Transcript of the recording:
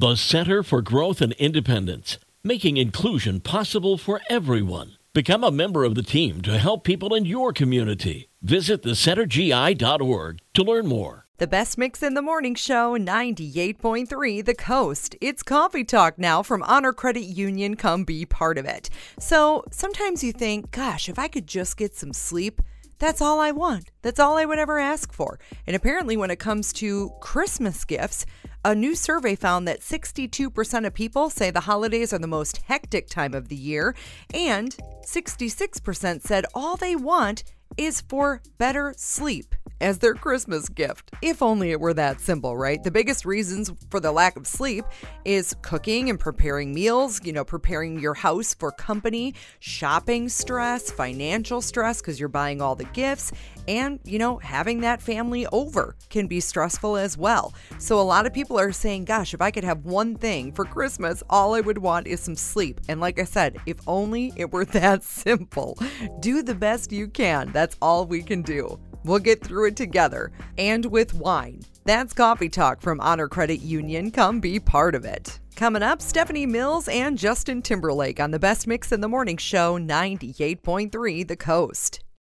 The Center for Growth and Independence, making inclusion possible for everyone. Become a member of the team to help people in your community. Visit thecentergi.org to learn more. The best mix in the morning show, 98.3 The Coast. It's coffee talk now from Honor Credit Union. Come be part of it. So sometimes you think, gosh, if I could just get some sleep, that's all I want. That's all I would ever ask for. And apparently, when it comes to Christmas gifts, a new survey found that 62% of people say the holidays are the most hectic time of the year, and 66% said all they want is for better sleep as their Christmas gift. If only it were that simple, right? The biggest reasons for the lack of sleep is cooking and preparing meals, you know, preparing your house for company, shopping stress, financial stress because you're buying all the gifts, and, you know, having that family over can be stressful as well. So a lot of people are saying, gosh, if I could have one thing for Christmas, all I would want is some sleep. And like I said, if only it were that simple. Do the best you can. That's all we can do. We'll get through it together and with wine. That's Coffee Talk from Honor Credit Union. Come be part of it. Coming up, Stephanie Mills and Justin Timberlake on the Best Mix in the Morning Show 98.3 The Coast.